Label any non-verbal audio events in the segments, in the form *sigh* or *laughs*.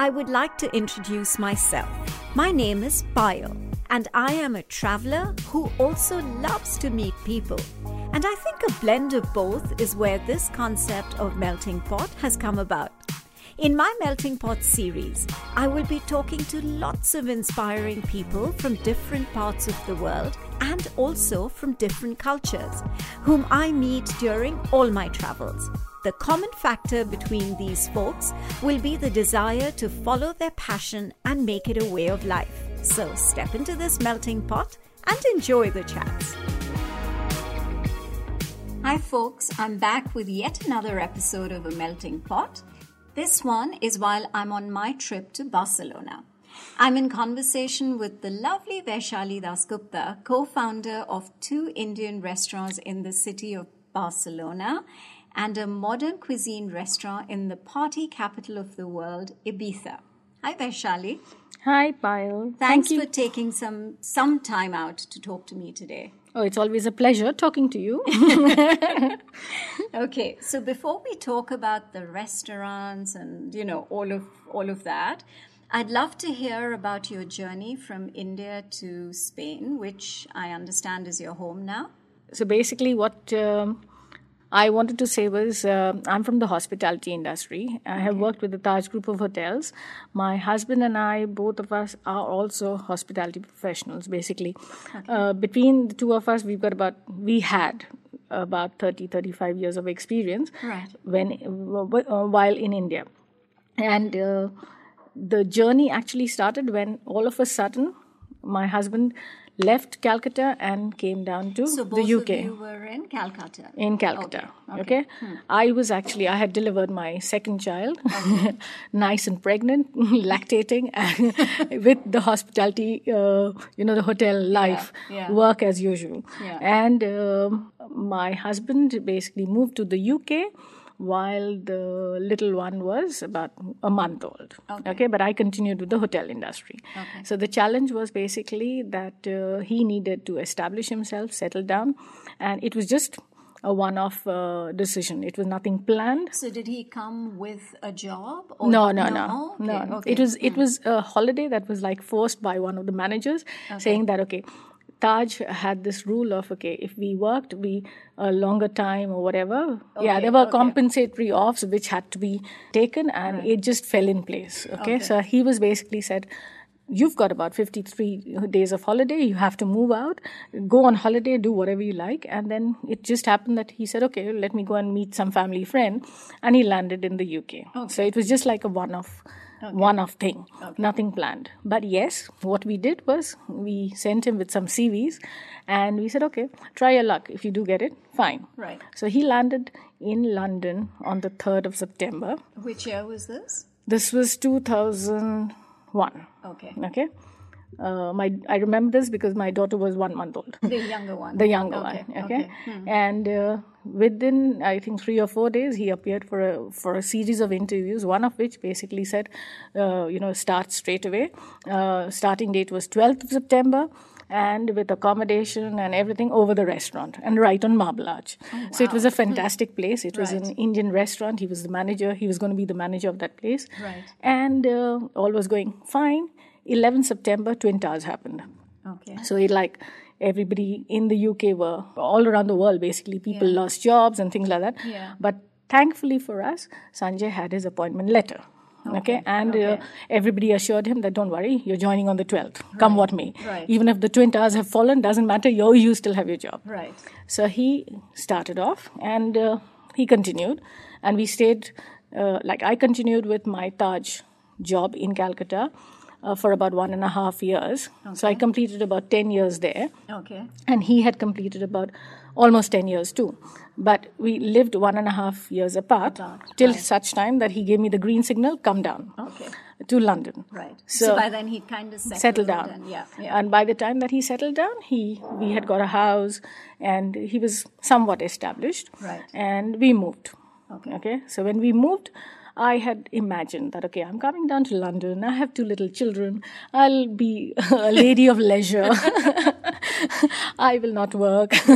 I would like to introduce myself. My name is Payal, and I am a traveler who also loves to meet people. And I think a blend of both is where this concept of melting pot has come about. In my Melting Pot series, I will be talking to lots of inspiring people from different parts of the world and also from different cultures, whom I meet during all my travels. The common factor between these folks will be the desire to follow their passion and make it a way of life. So step into this melting pot and enjoy the chats. Hi, folks, I'm back with yet another episode of A Melting Pot. This one is while I'm on my trip to Barcelona. I'm in conversation with the lovely Vaishali Dasgupta, co founder of two Indian restaurants in the city of Barcelona and a modern cuisine restaurant in the party capital of the world, Ibiza. Hi, Vaishali. Hi, Payal. Thanks Thank for taking some, some time out to talk to me today. Oh, it's always a pleasure talking to you. *laughs* Okay, so before we talk about the restaurants and you know all of all of that, I'd love to hear about your journey from India to Spain, which I understand is your home now. so basically, what um, I wanted to say was uh, I'm from the hospitality industry. I have worked with the Taj Group of hotels. My husband and I, both of us, are also hospitality professionals. Basically, uh, between the two of us, we've got about we had about 30 35 years of experience Right. when uh, while in india and uh, the journey actually started when all of a sudden my husband left calcutta and came down to So the both uk of you were in Calcutta. in Calcutta. Okay, Okay. okay. I was actually, I had delivered my second child, *laughs* nice and pregnant, *laughs* lactating, and *laughs* with the hospitality, uh, you know, the hotel life, yeah. work as usual. Yeah. And um my husband basically moved to the UK while the little one was about a month old. Okay. but I continued with the hotel industry. Okay. So the challenge was basically that uh, he needed to establish himself, settle down, and it was just a one-off uh, decision. It was nothing planned. So did he come with a job? Or No, no, no, Oh, okay, no. okay. It was it was a holiday that was like forced by one of the managers, saying that okay, Taj had this rule of okay, if we worked we a longer time or whatever, yeah, there were compensatory offs which had to be taken, and it just fell in place. Okay, so he was basically said. You've got about 53 days of holiday. You have to move out, go on holiday, do whatever you like. And then it just happened that he said, okay, let me go and meet some family friend. And he landed in the UK. So it was just like a one off. One off thing, nothing planned. But yes, what we did was we sent him with some CVs and we said, okay, try your luck. If you do get it, fine. Right. So he landed in London on the 3rd of September. Which year was this? This was 2001. Okay. Okay. Uh, my I remember this because my daughter was one month old. The younger one. the younger Okay, one. okay. Okay, Hmm. and uh, within I think three or four days, he appeared for a for a series of interviews. One of which basically said, uh, you know, start straight away. Uh, starting date was 12th of September. And with accommodation and everything over the restaurant and right on Marble Arch. Wow. So it was a fantastic place. It was Right. an Indian restaurant. He was the manager. He was going to be the manager of that place. Right. And uh, all was going fine. 11 September, Twin Towers happened. Okay. So it like everybody in the UK were all around the world basically people lost jobs and things like that. Yeah. But thankfully for us, Sanjay had his appointment letter. Okay, and Uh, everybody assured him that don't worry, you're joining on the 12th, come what may. right. Even if the twin towers have fallen, doesn't matter. You you still have your job. Right. So he started off and uh, he continued, and we stayed. Uh, like I continued with my Taj job in Calcutta uh, for about one and a half years. So I completed about ten years there Okay. and he had completed about almost 10 years too but we lived one and a half years apart till such time that he gave me the green signal come down Okay. to london Right. So, So- by then he'd kind of settled, settled down And, yeah. Yeah. and by the time that he settled down he we had got a house and he was somewhat established Right. and we moved Okay. okay so when we moved I had imagined that okay, I'm coming down to London. I have two little children. I'll be *laughs* a lady of leisure. *laughs* I will not work. *laughs*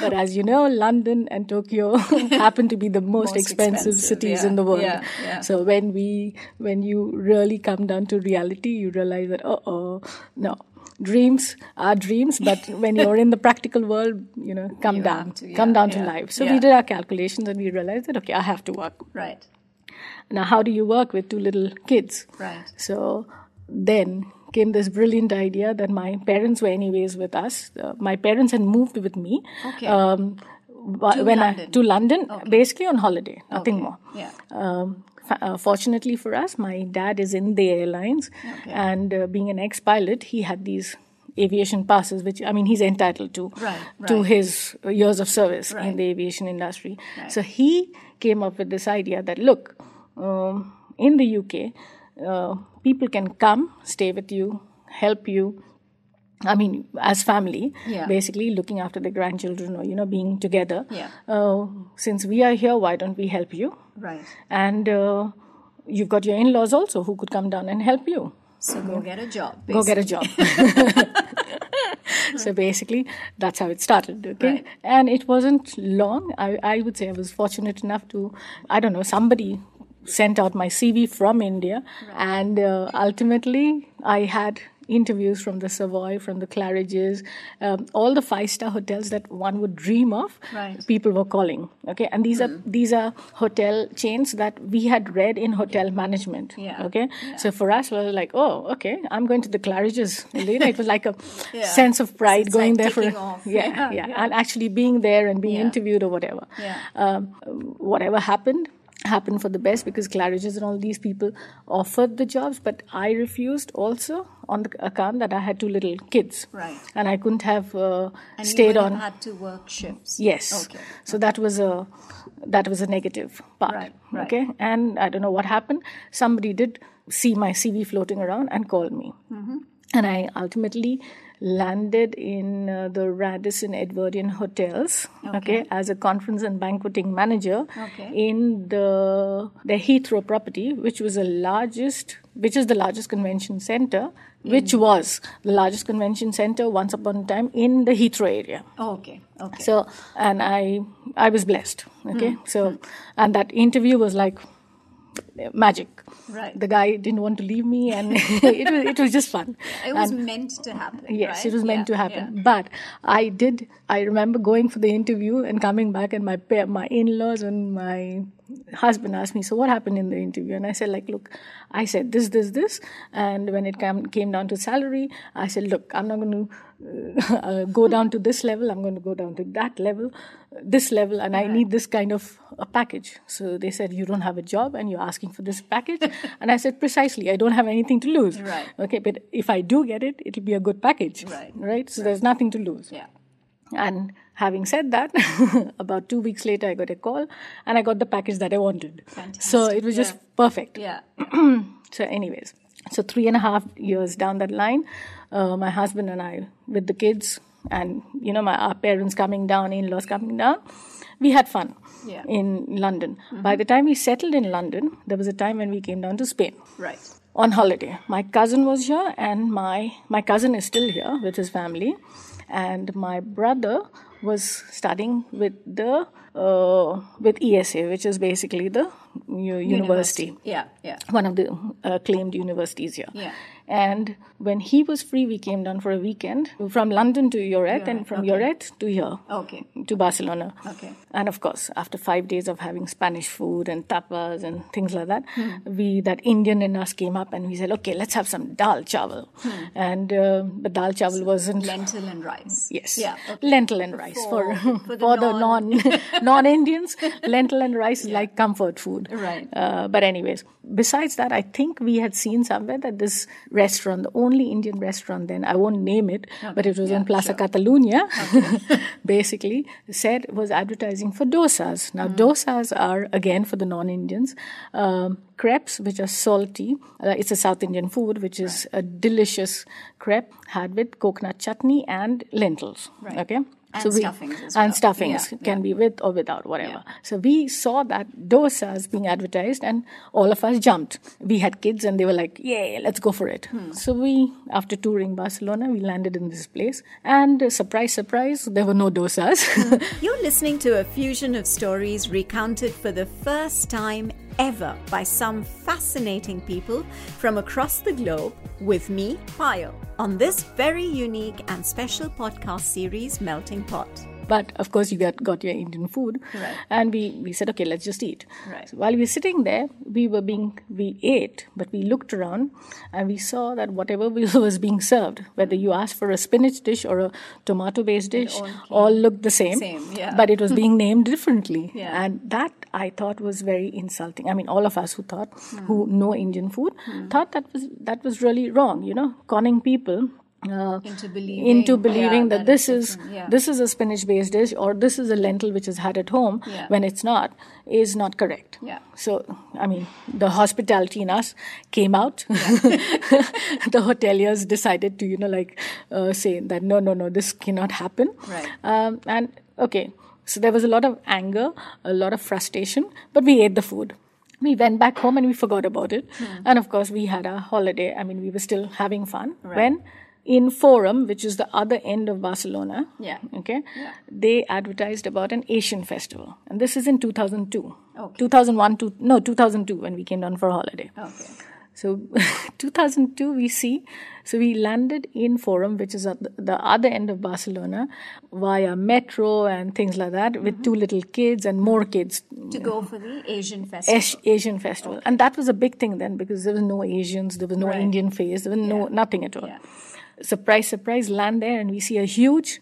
but as you know, London and Tokyo happen to be the most, Most expensive, expensive, cities yeah, in the world. yeah, yeah. So when we when you really come down to reality, you realize that oh oh no. Dreams are dreams, but when you're in the practical world, you know, come You down, to, come yeah, down to life. So yeah. we did our calculations and we realized that okay, I have to work. right. Now, how do you work with two little kids? Right. So then came this brilliant idea that my parents were anyways with us. Uh, my parents had moved with me. Okay. Um, To when I London. to London, basically on holiday, nothing Okay. more. Yeah. Um, uh, fortunately for us, my dad is in the airlines, and uh, being an ex-pilot, he had these aviation passes, which I mean, he's entitled to Right, to right. his years of service Right. in the aviation industry. So he came up with this idea that look, um, in the UK, uh, people can come, stay with you, help you. I mean, as family, Yeah. basically looking after the grandchildren or you know being together. Yeah. Uh, since we are here, why don't we help you? Right. And uh, you've got your in-laws also who could come down and help you. So go get a job. Go get a job. *laughs* so basically, that's how it started. Okay, Right. and it wasn't long. I, I would say I was fortunate enough to, I don't know, somebody sent out my CV from India, and uh, ultimately I had interviews from the Savoy, from the Claridges, um, all the five-star hotels that one would dream of. Right. People were calling. Okay, and these are these are hotel chains that we had read in hotel management. Yeah. Okay, so for us, we were like, oh, okay, I'm going to the Claridges. It was like a *laughs* Yeah. sense of pride It's going like there for *laughs* yeah, Yeah, yeah, yeah. and actually being there and being Yeah. interviewed or whatever. Yeah. Um, whatever happened happened for the best because Claridge's and all these people offered the jobs, but I refused also on the account that I had two little kids, Right. and I couldn't have uh, And stayed you on. had to work shifts. Yes. Okay. So that was a that was a negative part. Right, right. Okay. And I don't know what happened. Somebody did see my CV floating around and called me. Mm-hmm. And I ultimately landed in uh, the Radisson Edwardian Hotels, okay. as a conference and banqueting manager Okay. in the the Heathrow property, which was the largest, which is the largest convention center, which was the largest convention center once upon a time in the Heathrow area. Okay. Okay. So, and I, I was blessed. Okay, Hmm. so, and that interview was like magic. Right. The guy didn't want to leave me, and *laughs* it was it was just fun. it was And- meant to happen. Yes, right? it was meant Yeah, to happen. yeah. But I did. I remember going for the interview and coming back, and my my in-laws and my husband asked me, "So what happened in the interview?" And I said, "Like, look, I said this, this, this, and when it came came down to salary, I said, look, I'm not going *laughs* to uh, go down to this level. I'm going to go down to that level, this level, and I need this kind of a package." So they said, "You don't have a job, and you're asking for this package," *laughs* and I said, "Precisely, I don't have anything to lose." Right. Okay, but if I do get it, it'll be a good package. Right. Right. So there's nothing to lose. Yeah. And having said that, *laughs* about two weeks later, I got a call and I got the package that I wanted. So it was just perfect. Yeah. *clears throat* So, anyways, so three and a half years down that line, uh, my husband and I, with the kids, and you know, my our parents coming down, in-laws coming down, we had fun Yeah. Mm-hmm. in London. By the time we settled in London, there was a time when we came down to Spain Right. on holiday. My cousin was here, and my my cousin is still here with his family, and my brother was studying with the uh, with ESA, which is basically the u- university. Yeah, yeah. One of the uh, claimed universities here. Yeah. And when he was free, we came down for a weekend from London to Lloret and from Lloret to here Okay. to Barcelona. Okay. And of course, after five days of having Spanish food and tapas and things like that, Hmm. we that Indian in us came up and we said, okay, let's have some dal chawal. Hmm. And uh, the dal chawal wasn't Lentil and rice. Yes. Yeah. okay. Lentil and rice for For- *laughs* for, for the the non non *laughs* *laughs* Indians. lentil and rice is like comfort food. Right. Uh, but anyways, besides that, I think we had seen somewhere that this restaurant, the only Indian restaurant then, I won't name it, but it was in Plaza Catalunya, *laughs* basically said was advertising for dosas. Now dosas are again for the non-Indians. Um, crepes, which are salty. Uh, it's a South Indian food, which is a delicious crepe had with coconut chutney and lentils. Okay. And stuffings as and stuffings Yeah, can be with or without, whatever. So we saw that dosas being advertised, and all of us jumped. We had kids, and they were like, "Yeah, let's go for it." Hmm. So we, after touring Barcelona, we landed in this place, and uh, surprise, surprise, there were no dosas. You're listening to a fusion of stories recounted for the first time ever by some fascinating people from across the globe with me, Payal, on this very unique and special podcast series, Melting Pot. But of course, you got, got your Indian food, Right. and we, we said, okay, let's just eat. Right. So while we were sitting there, we were being we ate, but we looked around and we saw that whatever *laughs* was being served, whether you asked for a spinach dish or a tomato-based dish, all, looked the same. Same, yeah. But it was being named differently, *laughs* Yeah. and that I thought was very insulting. I mean, all of us who thought Hmm. who know Indian food thought that was that was really wrong. You know, conning people. Uh, Into believing- into yeah, that, that this is yeah. this is a spinach based dish or this is a lentil which is had at home Yeah. when it's not is not correct Yeah. so i mean the hospitality in us came out *laughs* the hoteliers decided to you know like uh, say that no no no this cannot happen Right. um, and okay so there was a lot of anger a lot of frustration but we ate the food we went back home and we forgot about it Hmm. and of course we had our holiday i mean we were still having fun when in forum which is the other end of barcelona Yeah. okay yeah. they advertised about an asian festival and this is in 2002 Okay. 2001 to no 2002 when we came down for a holiday Okay. so *laughs* 2002 we see so we landed in forum which is at the- the other end of barcelona via metro and things like that with Mm-hmm. two little kids and more kids To go for the Asian festival. Asian festival, and that was a big thing then because there was no Asians, there was no Right. Indian face, there was no nothing at all. Yeah. Surprise, surprise! Land there, and we see a huge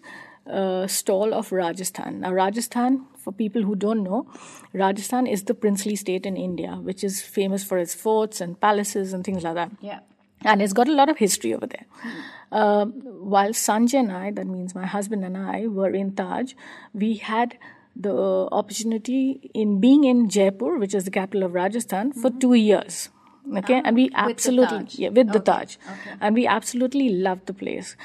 uh, stall of Rajasthan. Now, Rajasthan, for people who don't know, Rajasthan is the princely state in India, which is famous for its forts and palaces and things like that Yeah. and it's got a lot of history over there. Um, while Sanjay and I, that means my husband and I, were in Taj, we had the opportunity in being in Jaipur, which is the capital of Rajasthan, for two years. Okay, and we absolutely Taj. yeah, with the Okay, Taj, and we absolutely loved the place.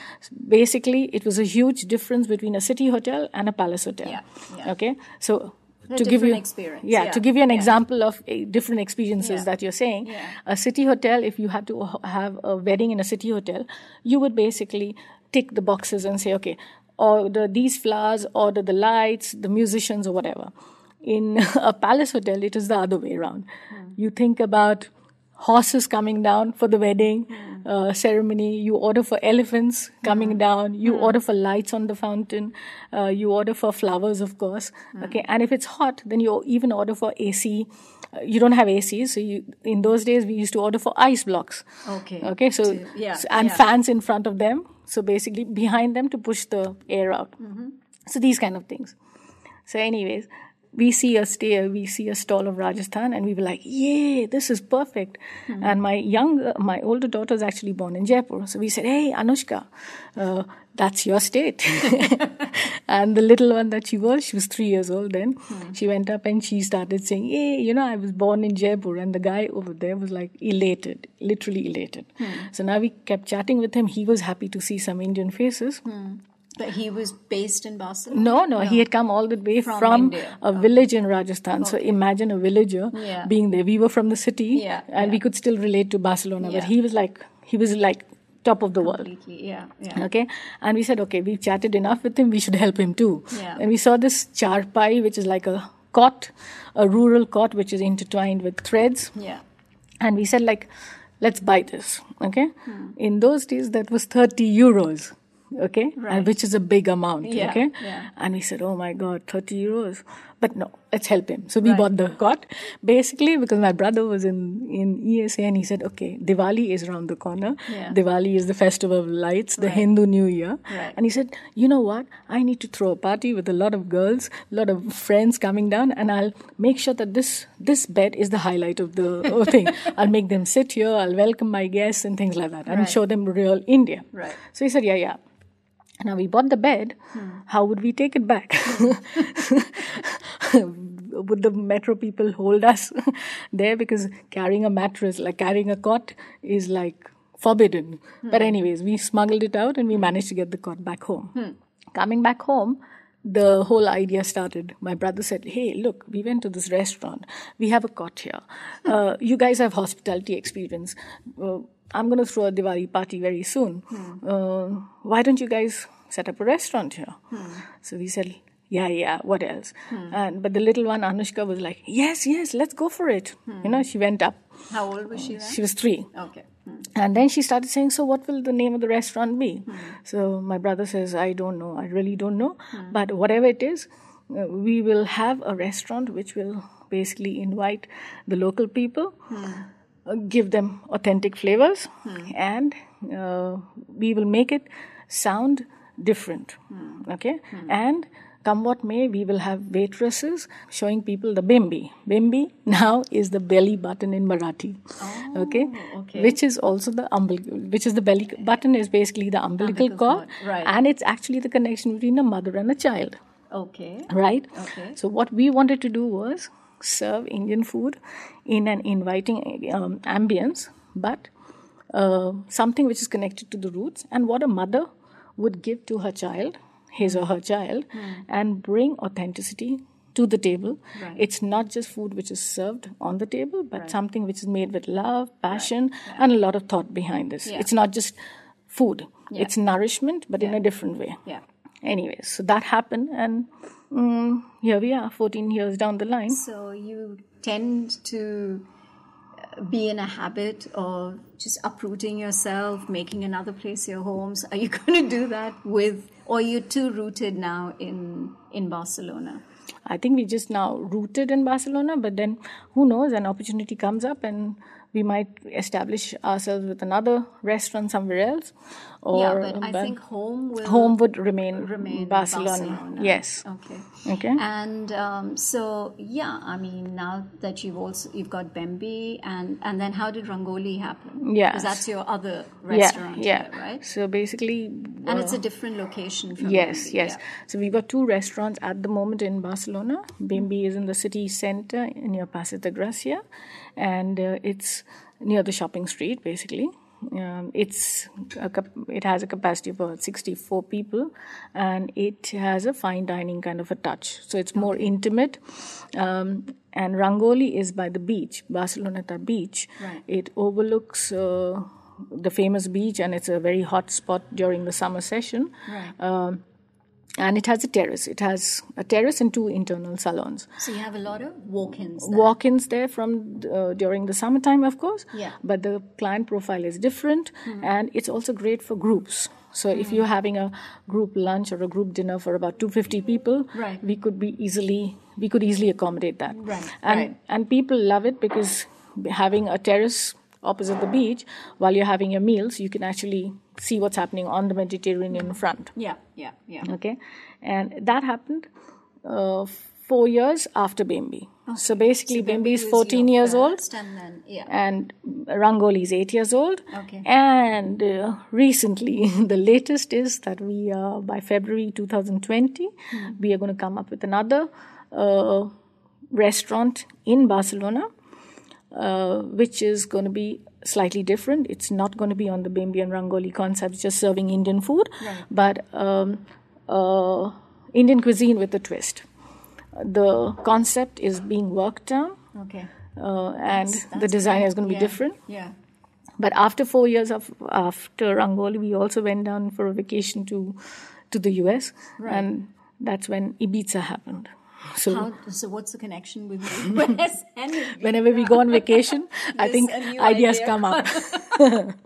Basically, it was a huge difference between a city hotel and a palace hotel. Yeah, yeah. Okay, so A to give you experience, yeah, yeah, to give you an yeah. example of uh, different experiences Yeah. that you're saying, a city hotel, if you had to have a wedding in a city hotel, you would basically tick the boxes and say, okay, order these flowers, order the lights, the musicians, or whatever. In *laughs* a palace hotel, it is the other way around. Hmm. You think about horses coming down for the wedding Hmm. uh, ceremony. You order for elephants coming down. You order for lights on the fountain. Uh, you order for flowers, of course. Hmm. Okay, and if it's hot, then you even order for AC. Uh, you don't have AC, so you in those days we used to order for ice blocks. Okay. Okay, so To- yeah, so- and yeah. fans in front of them. So basically behind them to push the air out. Mm-hmm. So these kind of things. So, anyways, we see a stay, we see a stall of Rajasthan, and we were like, "Yay, this is perfect!" Hmm. And my young, my older daughter is actually born in Jaipur, so we said, "Hey, Anushka, uh, that's your state." *laughs* *laughs* and the little one that she was, she was three years old then. Hmm. She went up and she started saying, "Hey, you know, I was born in Jaipur," and the guy over there was like elated, literally elated. Hmm. So now we kept chatting with him. He was happy to see some Indian faces. But he was based in Barcelona? No, no, he had come all the way From from, a village in Rajasthan. So imagine a villager Yeah. being there. We were from the city, Yeah, and we could still relate to Barcelona. Yeah. But he was like, he was like top of the world. Yeah. Yeah. Okay, and we said, okay, we've chatted enough with him. We should help him too. Yeah. And we saw this charpai, which is like a cot, a rural cot, which is intertwined with threads. Yeah. And we said, like, let's buy this. Okay. Hmm. In those days, that was 30 euros. Okay. Right. And which is a big amount. Yeah, Okay. yeah. And we said, oh my God, 30 euros. But no, let's help him. So we Right. bought the cot basically because my brother was in, in ESA and he said, okay, Diwali is around the corner. Yeah. Diwali is the festival of lights, the Right. Hindu New Year. Right. And he said, you know what? I need to throw a party with a lot of girls, a lot of friends coming down, and I'll make sure that this this bed is the highlight of the whole thing. *laughs* I'll make them sit here. I'll welcome my guests and things like that, and show them real India. Right. So he said, yeah, yeah. Now we bought the bed. How would we take it back? *laughs* would the metro people hold us *laughs* there because carrying a mattress, like carrying a cot, is like forbidden. But anyways, we smuggled it out and we managed to get the cot back home. Coming back home, the whole idea started. My brother said, "Hey, look, we went to this restaurant. We have a cot here. Uh, you guys have hospitality experience. Uh, I'm going to throw a Diwali party very soon. Hmm. Uh, why don't you guys set up a restaurant here?" Hmm. So we said, "Yeah, yeah. What else?" Hmm. And but the little one Anushka was like, "Yes, yes, let's go for it." You know, she went up. How old was she then? She was three. Okay. Hmm. And then she started saying, So, what will the name of the restaurant be? So, my brother says, I don't know. I really don't know. But whatever it is, uh, we will have a restaurant which will basically invite the local people, give them authentic flavors, and uh, we will make it sound different. Okay? And come what may, we will have waitresses showing people the bembi. Bembi *laughs* now is the belly button in Marathi. okay? okay. Which is also the umbilical, which is the belly button is basically the umbilical, Umbilical cord, cord, right. and it's actually the connection between a mother and a child, Okay. right? Okay. So what we wanted to do was serve Indian food in an inviting um, ambience, but uh, something which is connected to the roots and what a mother would give to her child, his or her child, and bring authenticity to the table. It's not just food which is served on the table, but something which is made with love, passion, and a lot of thought behind this. Yeah. It's not just food, it's nourishment, but in a different way. Yeah. Anyways, so that happened, and mm, here we are, 14 years down the line. So you tend to uh, be in a habit of just uprooting yourself, making another place your homes. Are you *laughs* going to do that with, or are you're too rooted now in in Barcelona? I think we just now rooted in Barcelona, but then who knows, an opportunity comes up and we might establish ourselves with another restaurant somewhere else. Or, yeah, but I think home will home would remain, remain Barcelona. Barcelona. Yes. Okay. Okay. And um, so yeah, I mean now that you've also you've got Bembi and and then how did Rangoli happen? Yeah. because that's your other restaurant yeah. here, right? So basically, And it's a different location from Yes, Bembi, yes. yeah. So we've got two restaurants at the moment in Barcelona. Bembi is in the city center near Paseo de Gracia, and uh, it's near the shopping street, basically. Um, it's a, it has a capacity of about 64 people, and it has a fine dining kind of a touch. So it's more intimate. Um, and Rangoli is by the beach, Barceloneta beach. Right. It overlooks. Uh, the famous beach, and it's a very hot spot during the summer session. Right. Um, and it has a terrace. It has a terrace and two internal salons. So you have a lot of walk-ins. there. Walk-ins there from uh, during the summertime, of course. Yeah. But the client profile is different, and it's also great for groups. So if you're having a group lunch or a group dinner for about 250 people, Right. we could be easily we could easily accommodate that. Right, And right. and people love it because having a terrace opposite the beach while you're having your meals, you can actually see what's happening on the Mediterranean front. Yeah, yeah, yeah. Okay, and that happened uh, four years after Bembi. So basically, Bembi is 14 years old, And then, yeah. and Rangoli is eight years old. Okay. And uh, recently, *laughs* the latest is that we are by February 2020, Hmm. we are going to come up with another uh, restaurant in Barcelona, uh, which is going to be slightly different. It's not going to be on the Bembi and Rangoli concept, just serving Indian food, but um, uh, Indian cuisine with a twist. The concept is being worked on, Okay. uh, and That's- the design great. is going to be Yeah, different. Yeah. But after four years of after Rangoli, we also went down for a vacation to to the US, right. and that's when Ibiza happened. So How, so what's the connection with *laughs* whenever we go on vacation, *laughs* I think ideas idea. come up. *laughs*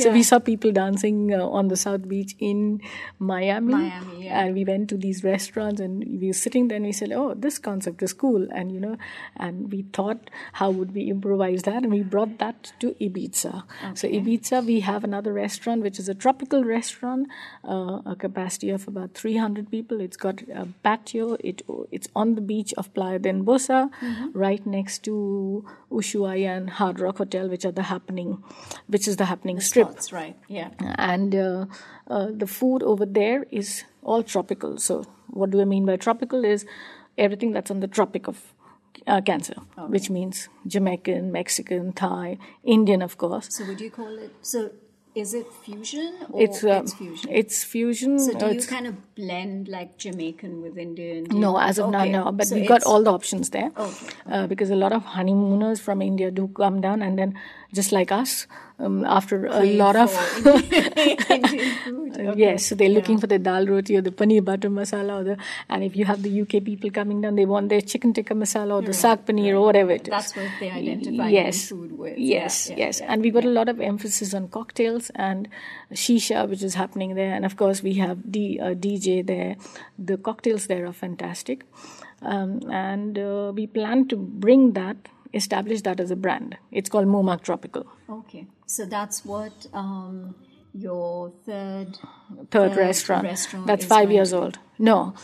So we saw people dancing uh, on the South Beach in Miami. Miami, yeah. And we went to these restaurants and we were sitting there and we said, oh, this concept is cool. And, you know, and we thought, how would we improvise that? And we brought that to Ibiza. So Ibiza, we have another restaurant, which is a tropical restaurant, uh, a capacity of about 300 people. It's got a patio. It It's on the beach of Playa d'en Bossa, Mm-hmm. right next to Ushuaia and Hard Rock Hotel, which are the happening, which is the happening strip Spots, right? Yeah. and uh, uh, the food over there is all tropical. So, what do I mean by tropical? Is everything that's on the tropic of uh, Cancer, which means Jamaican, Mexican, Thai, Indian, of course. So would you call it? So is it fusion or It's uh, it's fusion? It's fusion. so do you kind of blend like Jamaican with Indian? No, as of okay. now, no. But So we've got all the options there. Okay, Uh, because a lot of honeymooners from India do come down, and then just like us, um, after a lot of for Indian, Indian food. Okay. Yes, so they're looking for the dal roti or the paneer butter masala, or the and if you have the UK people coming down, they want their chicken tikka masala or the saag paneer or whatever it is. That's what they identify yes, food with. Yes, Yeah, yeah, yes, and we got a lot of emphasis on cocktails and shisha, which is happening there, and of course we have D, uh, DJ there. The cocktails there are fantastic, um, and uh, we plan to bring that, establish that as a brand. It's called Momak Tropical. Okay, so that's what um, your third third third restaurant. restaurant That's five years old. No,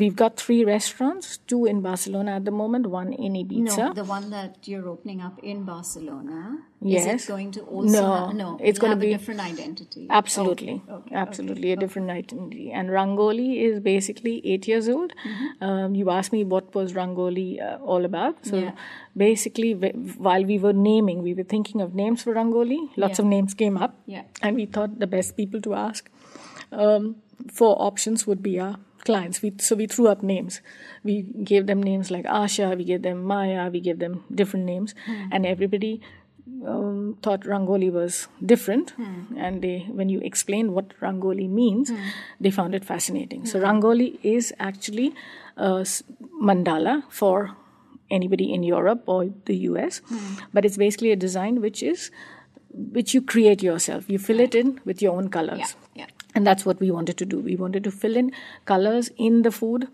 we've got three restaurants, two in Barcelona at the moment, one in Ibiza. No, the one that you're opening up in Barcelona. Is Yes. it going to also No, have, no, it's it'll gonna be- a different identity. Absolutely, Okay, okay, absolutely a different identity. And Rangoli is basically eight years old. Um, you asked me what was Rangoli uh, all about. So Yeah. basically, wh- while we were naming, we were thinking of names for Rangoli. Lots Yeah. of names came up, Yeah. and we thought the best people to ask um, for options would be our clients. We, so we threw up names. We gave them names like Asha, we gave them Maya, we gave them different names, hmm. and everybody um, thought Rangoli was different. Hmm. And they, when you explained what Rangoli means, hmm. they found it fascinating. So Rangoli is actually a s- mandala for anybody in Europe or the US, but it's basically a design which is which you create yourself. You fill it in with your own colors. Yeah, yeah. And that's what we wanted to do. We wanted to fill in colors in the food,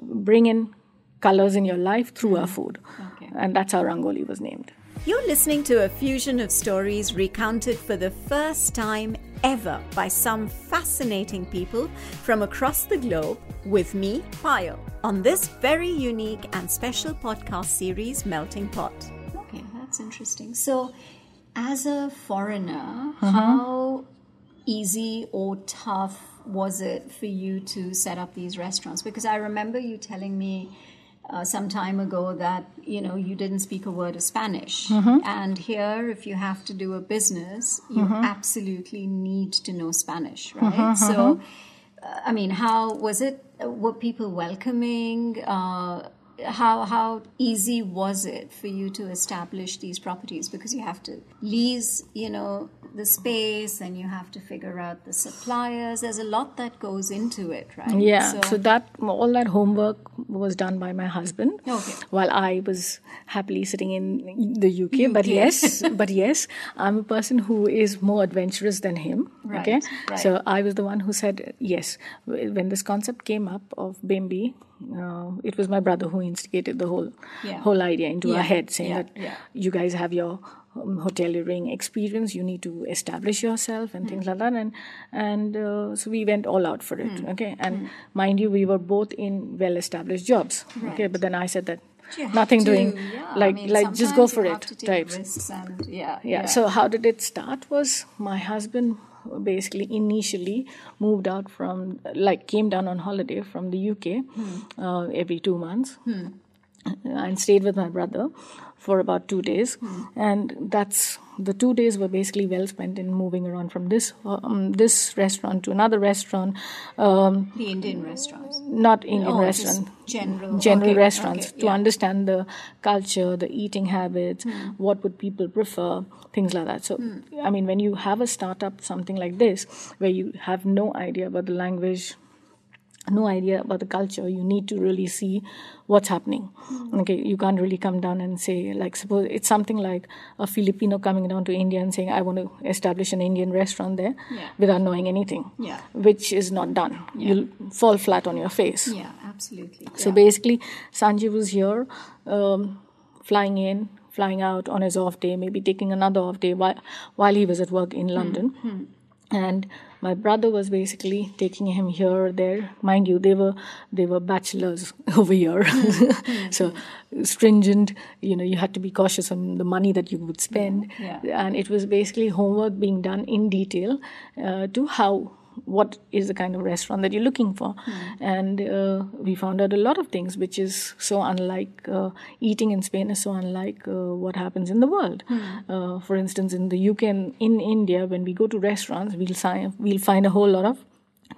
bring in colors in your life through our food. Okay. And that's how Rangoli was named. You're listening to a fusion of stories recounted for the first time ever by some fascinating people from across the globe with me, Payal, on this very unique and special podcast series, Melting Pot. Okay, that's interesting. So, as a foreigner, Mm-hmm. how easy or tough was it for you to set up these restaurants? Because I remember you telling me uh, some time ago that you know you didn't speak a word of Spanish, Mm-hmm. and here, if you have to do a business, you absolutely need to know Spanish, right? Mm-hmm, So. Uh, I mean, how was it? uh, Were people welcoming? Uh, how how easy was it for you to establish these properties? Because you have to lease, you know, the space, and you have to figure out the suppliers. There's a lot that goes into it, right? Yeah. So, that all that homework was done by my husband Okay. while I was happily sitting in the UK. But yes, but yes, I'm a person who is more adventurous than him. Right, Okay. right. So I was the one who said yes. When this concept came up of Bembi, uh, it was my brother who instigated the whole Yeah. whole idea into Yeah, our head, saying yeah, that yeah. you guys have your um, hoteliering experience. You need to establish yourself and Hmm. things like that. And and uh, so we went all out for it. Hmm. Okay, and mind you, we were both in well-established jobs. Okay, but then I said that You nothing to, doing, yeah. I like mean, like just go for it types. and yeah, Yeah. So how did it start? Was my husband basically initially moved out from like came down on holiday from the UK Hmm. uh, every two months and stayed with my brother for about two days, and that's the two days were basically well spent in moving around from this um, this restaurant to another restaurant. Um, the Indian restaurants, not Indian oh, restaurant, general general okay, restaurants okay, to yeah. understand the culture, the eating habits, what would people prefer, things like that. So, I mean, when you have a startup, something like this, where you have no idea about the language, no idea about the culture, you need to really see what's happening. Hmm. Okay, you can't really come down and say, like, suppose it's something like a Filipino coming down to India and saying, I want to establish an Indian restaurant there Yeah. without knowing anything, Yeah. which is not done. You'll fall flat on your face. Yeah, absolutely. So yeah. basically, Sanjay was here, um, flying in, flying out on his off day, maybe taking another off day while, while he was at work in hmm. London. Hmm. And my brother was basically taking him here or there. Mind you, they were they were bachelors *laughs* over here, *laughs* so stringent. You know, you had to be cautious on the money that you would spend, Yeah. and it was basically homework being done in detail uh, to how what is the kind of restaurant that you're looking for. And uh, we found out a lot of things which is so unlike uh, eating in spain is so unlike uh, what happens in the world. Uh, for instance in the uk and in india when we go to restaurants we'll, sign, we'll find a whole lot of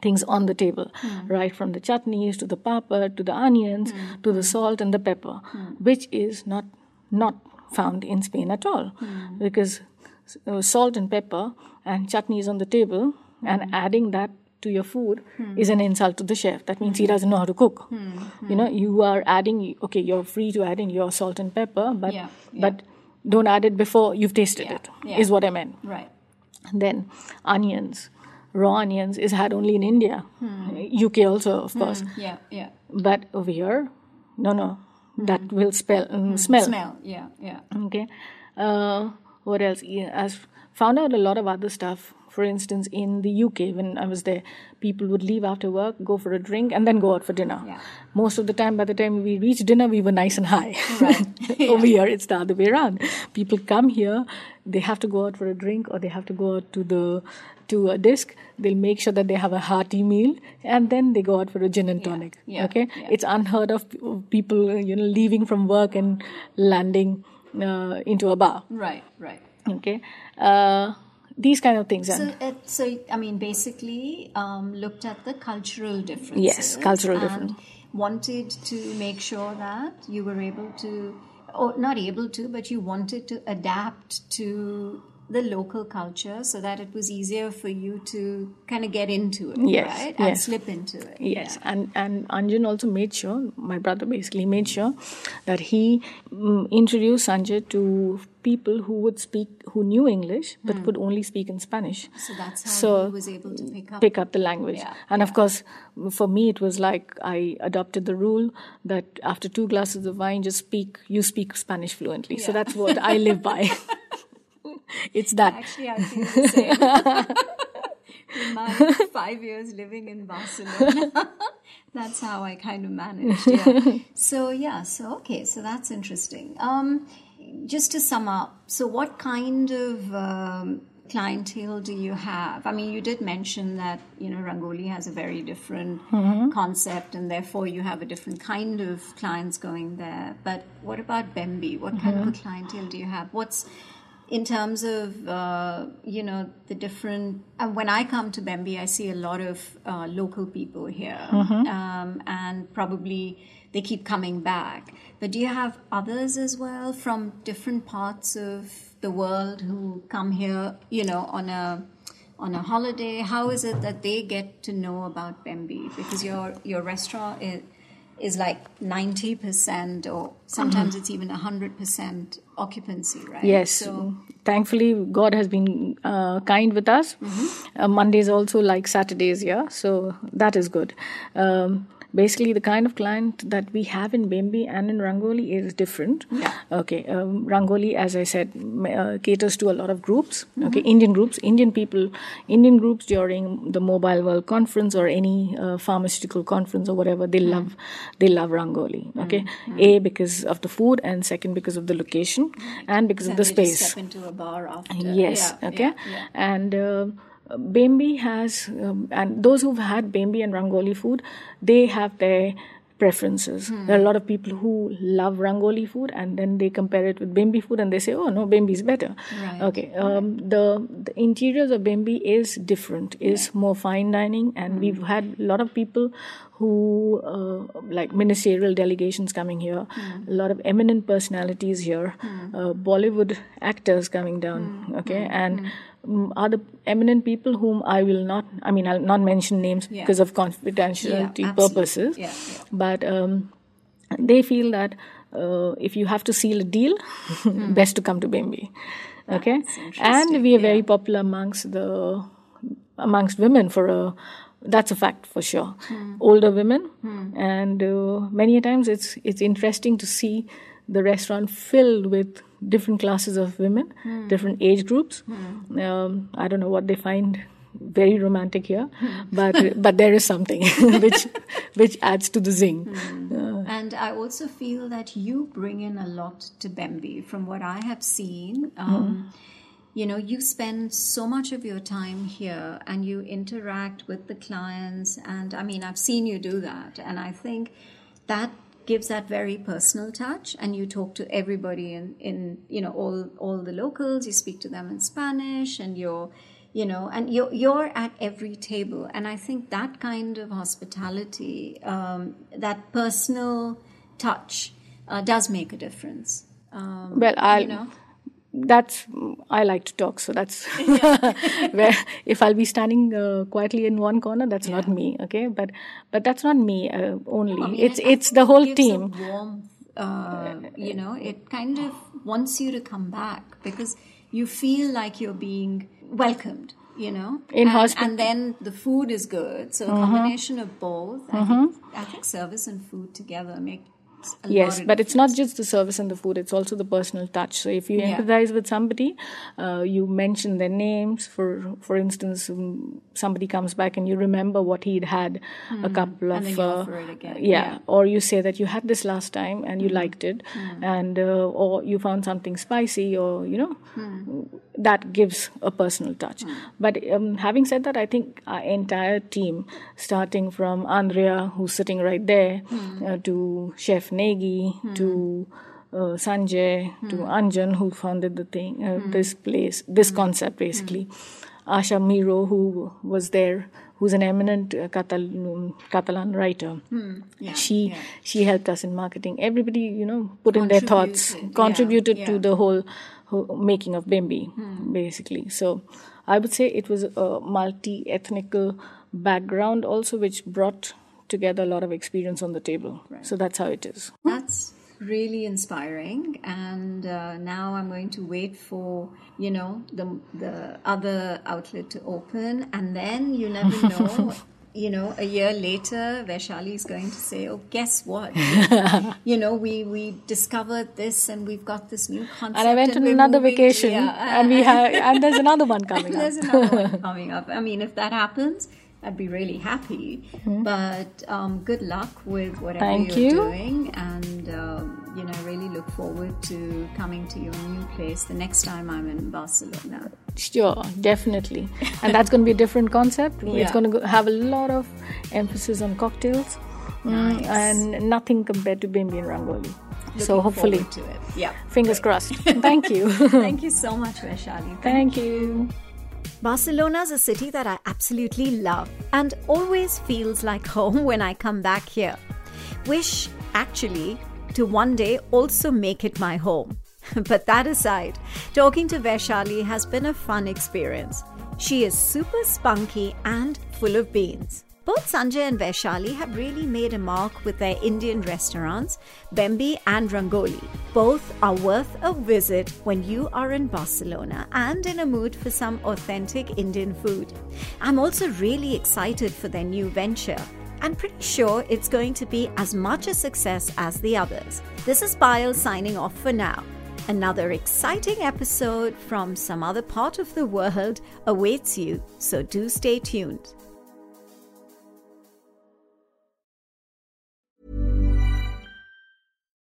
things on the table. Right from the chutneys to the papa to the onions to the salt and the pepper which is not not found in spain at all. Because uh, salt and pepper and chutneys on the table and mm-hmm. adding that to your food hmm. is an insult to the chef. That means he hmm. doesn't know how to cook. Hmm. You know you are adding okay you're free to add in your salt and pepper but Yeah, yeah. but don't add it before you've tasted it. Is yeah. what i meant. Right. and then onions. Raw onions is had only in india. Uk also of course. Yeah, yeah. but over here no no. That will spell um, smell. Smell. Yeah, yeah. okay. Uh, what else? Yeah, i've found out a lot of other stuff for instance in the uk when i was there people would leave after work go for a drink and then go out for dinner. Yeah. most of the time by the time we reached dinner we were nice and high. *laughs* Over here it's the other way around. People come here they have to go out for a drink or they have to go out to the to a disc. They'll make sure that they have a hearty meal and then they go out for a gin and tonic. Yeah, okay? Yeah. it's unheard of people you know leaving from work and landing uh, into a bar. Right, right. okay? Uh, these kind of things So, and it, so I mean, basically, um, looked at the cultural differences. Yes, cultural difference. Wanted to make sure that you were able to, or not able to, but you wanted to adapt to the local culture so that it was easier for you to kind of get into it, Yes, right? And yes. slip into it. Yes, and and Anjan also made sure, my brother basically made sure that he mm, introduced Sanjay to people who would speak, who knew English but could only speak in Spanish. So that's how So- he was able to pick up. Pick up the language, Yeah, and of course, for me it was like I adopted the rule that after two glasses of wine, just speak. You speak Spanish fluently, so that's what I live by. *laughs* *laughs* it's that. Actually, I feel the same. *laughs* in my five years living in Barcelona, *laughs* that's how I kind of managed. Yeah. So yeah. So okay. So that's interesting. Um, just to sum up, so what kind of um, clientele do you have? I mean, you did mention that you know Rangoli has a very different concept, and therefore you have a different kind of clients going there. But what about Bembi? What kind of a clientele do you have? What's in terms of uh, you know the different uh, when i come to bembi i see a lot of uh, local people here. Um, and probably they keep coming back. But do you have others as well from different parts of the world who come here you know on a on a holiday? How is it that they get to know about bembi because your your restaurant is is like 90% or sometimes it's even 100% occupancy, right? Yes. So, Thankfully, God has been uh, kind with us. Uh, Mondays also like Saturdays, yeah. So that is good. Um, basically, the kind of client that we have in Bembi and in Rangoli is different. Yeah. Okay. Um, Rangoli, as I said, uh, caters to a lot of groups. Okay, Indian groups, Indian people, Indian groups during the Mobile World Conference or any uh, pharmaceutical conference or whatever. They love, they love Rangoli. Okay, a because of the food, and second because of the location, and because of the space. step into a bar after. Yes. Yeah, okay. yeah. And uh, Bembi has, um, and those who've had Bembi and Rangoli food, they have their preferences. Hmm. There are a lot of people who love Rangoli food and then they compare it with Bembi food and they say, oh no, Bembi is better. Right. Okay. Um, the, the interiors of Bembi is different, is more fine dining, and Hmm. we've had a lot of people who, uh, like ministerial delegations coming here, Hmm. a lot of eminent personalities here, uh, Bollywood actors coming down, Hmm. okay, and um, other eminent people whom I will not, I mean, I'll not mention names Yeah. because of confidentiality Yeah, purposes, Yeah, but um, they feel that uh, if you have to seal a deal, *laughs* best to come to Bembi. Okay, and we are very popular amongst the amongst women for a that's a fact for sure. Older women, and uh, many a times it's it's interesting to see the restaurant filled with different classes of women, different age groups. Um, I don't know what they find very romantic here, but *laughs* but there is something *laughs* which which adds to the zing. Uh, And I also feel that you bring in a lot to Bembi from what I have seen. Um, You know, you spend so much of your time here and you interact with the clients. And I mean, I've seen you do that. And I think that gives that very personal touch. And you talk to everybody in, in you know, all, all the locals, you speak to them in Spanish and you're, you know, and you're, you're at every table. And I think that kind of hospitality, um, that personal touch, uh, does make a difference. Um, well, I you know, that's I like to talk, so that's *laughs* where if I'll be standing uh, quietly in one corner, that's not me. Okay, but but that's not me uh, only. it's it's the whole team. Warmth, uh, you know, it kind of wants you to come back because you feel like you're being welcomed. You know, In and, hospi- and then the food is good. So a combination of both. I, think, I think service and food together makes a Yes, but it's not just the service and the food; it's also the personal touch. So if you Yeah. empathize with somebody, uh, you mention their names. For for instance, um, somebody comes back and you remember what he'd had a couple of Hmm. then you uh, offer it again. Yeah. Yeah. Hmm. or you say that you had this last time and you liked it, and uh, or you found something spicy, or you know, Hmm. that gives a personal touch. But um, having said that, I think our entire team, starting from Andrea, who's sitting right there, uh, to Chef Negi, to uh, Sanjay, to Anjan, who founded the thing, uh, this place, this concept basically. Asha Miro, who was there, who's an eminent uh, Catal- um, Catalan writer. she she helped us in marketing. Everybody, you know, put in their thoughts, Contributed, yeah, to the whole, whole making of Bembi, basically. So I would say it was a multi-ethnical background also, which brought together a lot of experience on the table. So that's how it is. That's really inspiring. And uh, now I'm going to wait for you know the the other outlet to open, and then you never know. *laughs* You know, a year later, Vaishali is going to say, "Oh, guess what? *laughs* you know, we we discovered this, and we've got this new concept." And I went on another vacation, yeah, and we have, and there's another one coming *laughs* up. there's another one coming up. I mean, if that happens, I'd be really happy. But um, good luck with whatever Mm-hmm. Thank you're you. doing, and um, you know, really look forward to coming to your new place the next time I'm in Barcelona. Sure, definitely. And that's going to be a different concept. *laughs* Yeah. It's going to have a lot of emphasis on cocktails Nice. and nothing compared to Bembi and Rangoli. so hopefully, to it. Yeah. fingers crossed. *laughs* Thank you. Thank you so much, Vaishali. *laughs* Thank you. Barcelona's a city that I absolutely love and always feels like home when I come back here. Wish, actually, to one day also make it my home. *laughs* but that aside, talking to Vaishali has been a fun experience. She is super spunky and full of beans. Both Sanjay and Vaishali have really made a mark with their Indian restaurants, Bembi and Rangoli. Both are worth a visit when you are in Barcelona and in a mood for some authentic Indian food. I'm also really excited for their new venture. I'm pretty sure it's going to be as much a success as the others. This is Payal signing off for now. Another exciting episode from some other part of the world awaits you, so do stay tuned.